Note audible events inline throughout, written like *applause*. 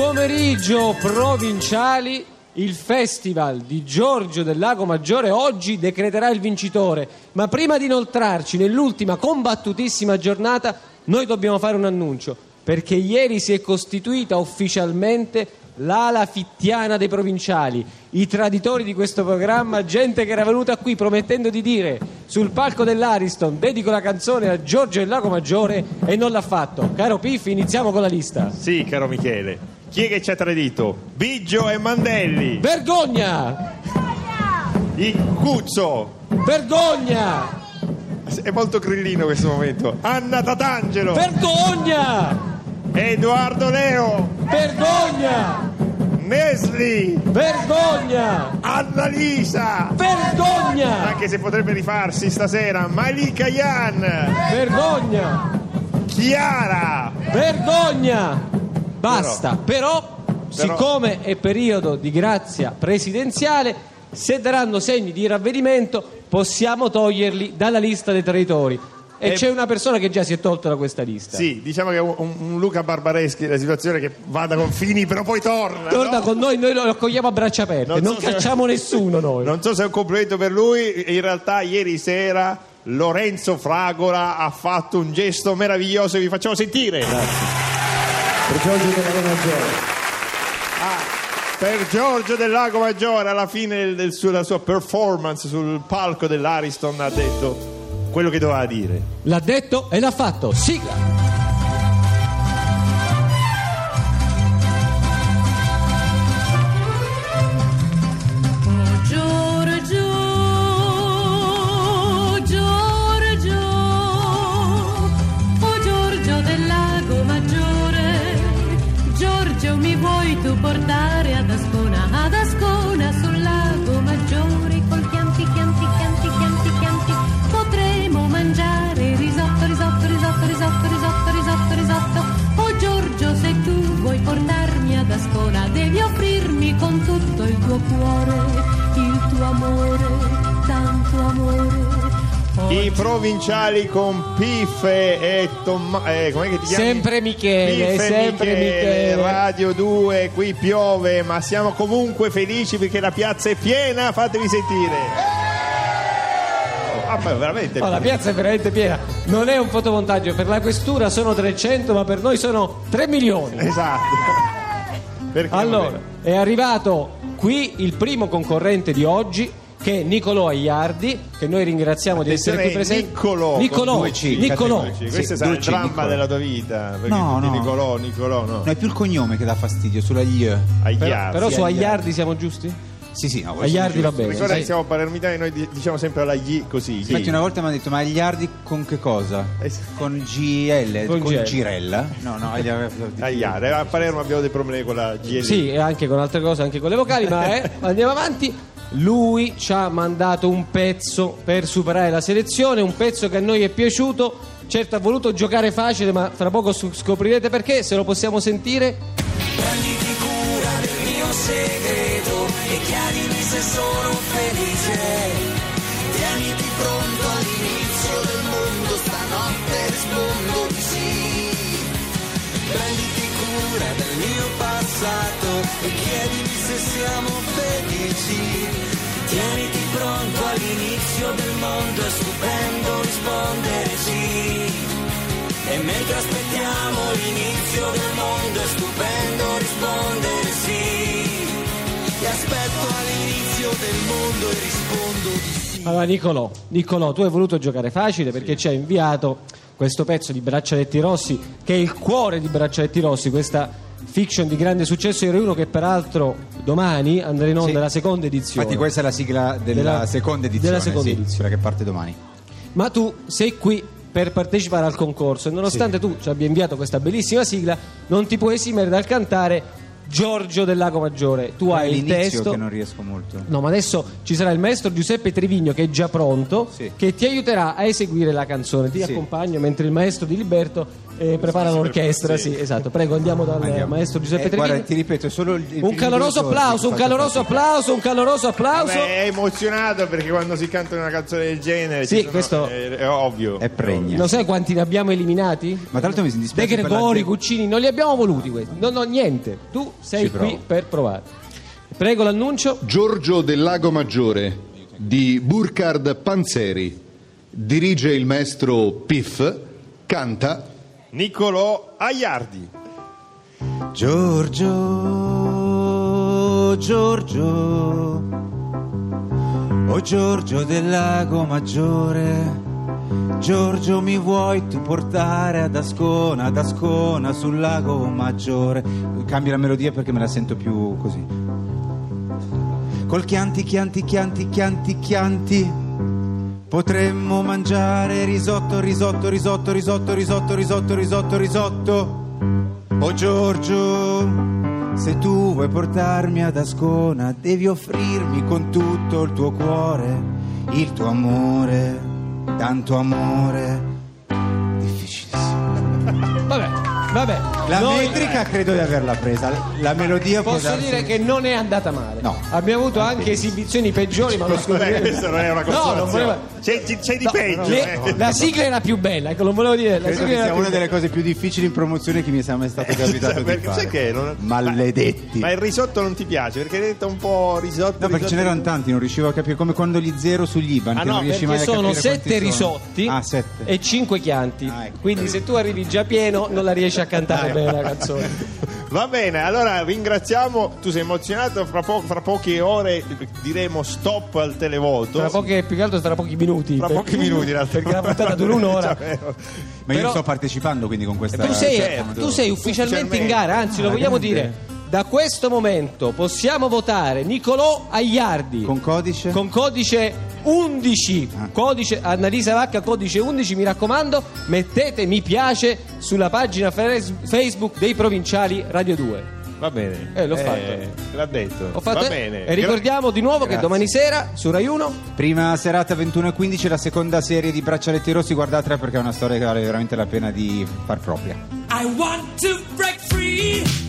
pomeriggio provinciali, il festival di Giorgio del Lago Maggiore oggi decreterà il vincitore. Ma prima di inoltrarci nell'ultima combattutissima giornata, noi dobbiamo fare un annuncio, perché ieri si è costituita ufficialmente l'ala fittiana dei provinciali, i traditori di questo programma, gente che era venuta qui promettendo di dire sul palco dell'Ariston dedico la canzone a Giorgio del Lago Maggiore e non l'ha fatto. Caro Piffi, iniziamo con la lista. Sì, caro Michele. Chi è che ci ha tradito? Biggio e Mandelli. Vergogna! Il Cuzzo. Vergogna! È molto grillino questo momento. Anna Tatangelo. Vergogna! Edoardo Leo. Vergogna! Nesli. Vergogna! Annalisa. Vergogna! Anche se potrebbe rifarsi stasera. Malika Yan. Vergogna! Chiara. Vergogna! Basta, però, Però- siccome è periodo di grazia presidenziale, se daranno segni di ravvedimento possiamo toglierli dalla lista dei traditori. E Eh, c'è una persona che già si è tolta da questa lista. Sì, diciamo che è un, un Luca Barbareschi la situazione che va da confini però poi torna. Torna no? con noi, noi lo accogliamo a braccia aperte, non, Non so se- cacciamo nessuno noi. Non so se è un complimento per lui, in realtà ieri sera Lorenzo Fragola ha fatto un gesto meraviglioso vi facciamo sentire. Per Giorgio della Maggiore. Ah, per Giorgio del Lago Maggiore alla fine del- del suo- della sua performance sul palco dell'Ariston ha detto quello che doveva dire. L'ha detto e l'ha fatto. Sigla. Portare ad Ascona, ad Ascona sul lago maggiore, col chianti, chianti, chianti, chianti, chianti, potremo mangiare risotto, risotto, risotto, risotto, risotto, risotto, risotto, oh Giorgio se tu vuoi portarmi ad Ascona, devi offrirmi con tutto il tuo cuore, I provinciali con Piffe e Tommaso. Eh, com'è che ti chiami? Sempre Michele, Piffe e sempre Michele. Radio 2, qui piove, ma siamo comunque felici perché la piazza è piena. Fatevi sentire. Ah, ma veramente. Oh, la piazza è veramente piena. Non è un fotomontaggio, per la questura sono 300, ma per noi sono 3 milioni. Esatto. Perché Allora, è arrivato qui il primo concorrente di oggi che è Nicolò Aiardi, che noi ringraziamo di essere qui presente. Niccolò. Sì, Sì, questo sarà il Dulce dramma della tua vita. No, no. Nicolò, Nicolò, no. No, è più il cognome che dà fastidio, sulla gli. Però, Aiardi. però su Aiardi. Aiardi siamo giusti? Sì, sì, no, Aiardi va bene. Ricorda che siamo palermitani, noi di- diciamo sempre alla gli così. Infatti gli. una volta mi hanno detto, ma gli ardi con che cosa? Eh. Con GL, Con con, GL. Girella? No, no, agli Aiardi. A Palermo abbiamo dei problemi con la GL. Sì, e anche con altre cose, anche con le vocali, ma eh, andiamo avanti. Lui ci ha mandato un pezzo per superare la selezione, un pezzo che a noi è piaciuto. Certo ha voluto giocare facile, ma fra poco scoprirete perché, se lo possiamo sentire. Prenditi cura del mio segreto e chiedimi se sono felice. Tieniti pronto all'inizio del mondo, stanotte rispondo di sì. Prenditi cura del mio passato e chiedimi se siamo felici. Tieniti pronto all'inizio del mondo, è stupendo rispondere sì. E mentre aspettiamo l'inizio del mondo è stupendo rispondere sì. E aspetto all'inizio del mondo e rispondo di sì. Allora, Nicolò, Nicolò, tu hai voluto giocare facile perché ci hai inviato questo pezzo di Braccialetti Rossi, che è il cuore di Braccialetti Rossi, questa fiction di grande successo. Io uno che peraltro domani andrà in onda Sì. la seconda edizione. Infatti questa è la sigla della, Della- seconda edizione, della seconda sì, edizione. quella che parte domani. Ma tu sei qui per partecipare al concorso e nonostante tu ci abbia inviato questa bellissima sigla, non ti puoi esimere dal cantare Giorgio del Lago Maggiore. Tu hai il testo. che non riesco molto. No, ma adesso ci sarà il maestro Giuseppe Trivigno che è già pronto, Sì. che ti aiuterà a eseguire la canzone. Ti Sì. accompagno mentre il maestro di Liberto e prepara l'orchestra. sì. Esatto. Prego, andiamo dal Andiamo. maestro Giuseppe Eh, Trevini. guarda, ti ripeto, è solo il, il Un caloroso applauso, un caloroso fatica. applauso, un caloroso applauso. Beh, è emozionato perché quando si canta una canzone del genere Sì, sono- questo- è, è ovvio. È pregna. Lo sai quanti ne abbiamo eliminati? Ma tra l'altro mi De dispiace la Gregori, Cuccini, non li abbiamo voluti questi. No, no, niente. Tu sei Ci qui provo. per provare. Prego l'annuncio. Giorgio del Lago Maggiore di Burkhard Panzeri. Dirige il maestro Piff, canta Niccolò Aiardi. Giorgio, Giorgio, oh Giorgio del lago maggiore, Giorgio mi vuoi tu portare ad Ascona, ad Ascona sul lago maggiore. Cambio la melodia perché me la sento più così. Col chianti, chianti, chianti, chianti, chianti. Potremmo mangiare risotto, risotto, risotto, risotto, risotto, risotto, risotto, risotto. Oh Giorgio, se tu vuoi portarmi ad Ascona, devi offrirmi con tutto il tuo cuore, il tuo amore, tanto amore. Vabbè. La Noi- metrica credo di averla presa, la melodia può Posso darsi- dire che non è andata male. No. Abbiamo avuto anche esibizioni peggiori, ma lo Beh, questa non è una No, consolazione. voleva- C'è, c'è- c'è di No, peggio. le- eh. La sigla era più bella, ecco, non volevo dire. La Credo sigla che era sia più una delle cose più difficili in promozione che mi sia mai *laughs* stato capitato di Perché fare. sai che non- Maledetti. Ma il risotto non ti piace perché hai detto un po' risotto. No, perché risotto- ce n'erano tanti, non riuscivo a capire come quando gli zero sugli IBAN, Ah, che no, non riesci Perché mai a sono capire sette sono. risotti Ah, sette. e cinque chianti. Ah, ecco. Quindi se tu arrivi già pieno non la riesci a cantare bene la canzone. *laughs* Va bene, allora ringraziamo. Tu sei emozionato. Fra, po- fra poche ore diremo stop al televoto. Tra poche, più che altro tra pochi minuti. Fra Per- pochi minuti, in realtà. Perché la puntata dura un'ora. *laughs* Ma io Però- sto partecipando quindi con questa Tu sei, certo. tu sei ufficialmente in Ufficialmente. gara, anzi lo Ah, vogliamo grande. dire. Da questo momento possiamo votare Nicolò Aiardi con codice con codice 11. Ah. Codice Annalisa Vacca, codice 11, mi raccomando, mettete mi piace sulla pagina Facebook dei provinciali Radio 2. Va bene. Eh, l'ho fatto. L'ha detto. Ho fatto- Va bene. E ricordiamo di nuovo che Grazie. domani sera su Rai 1 Prima serata 21.15, la seconda serie di Braccialetti Rossi, guardatela perché è una storia che vale veramente la pena di far propria. I want to break free.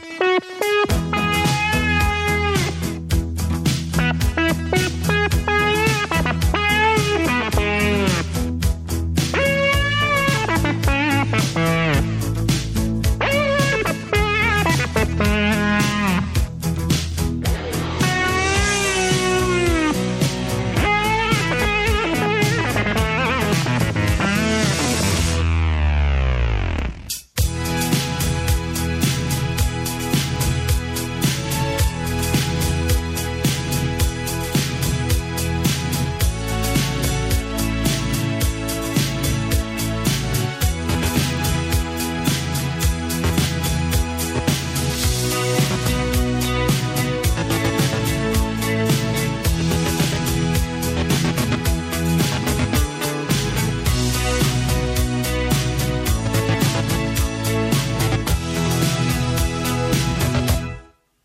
Música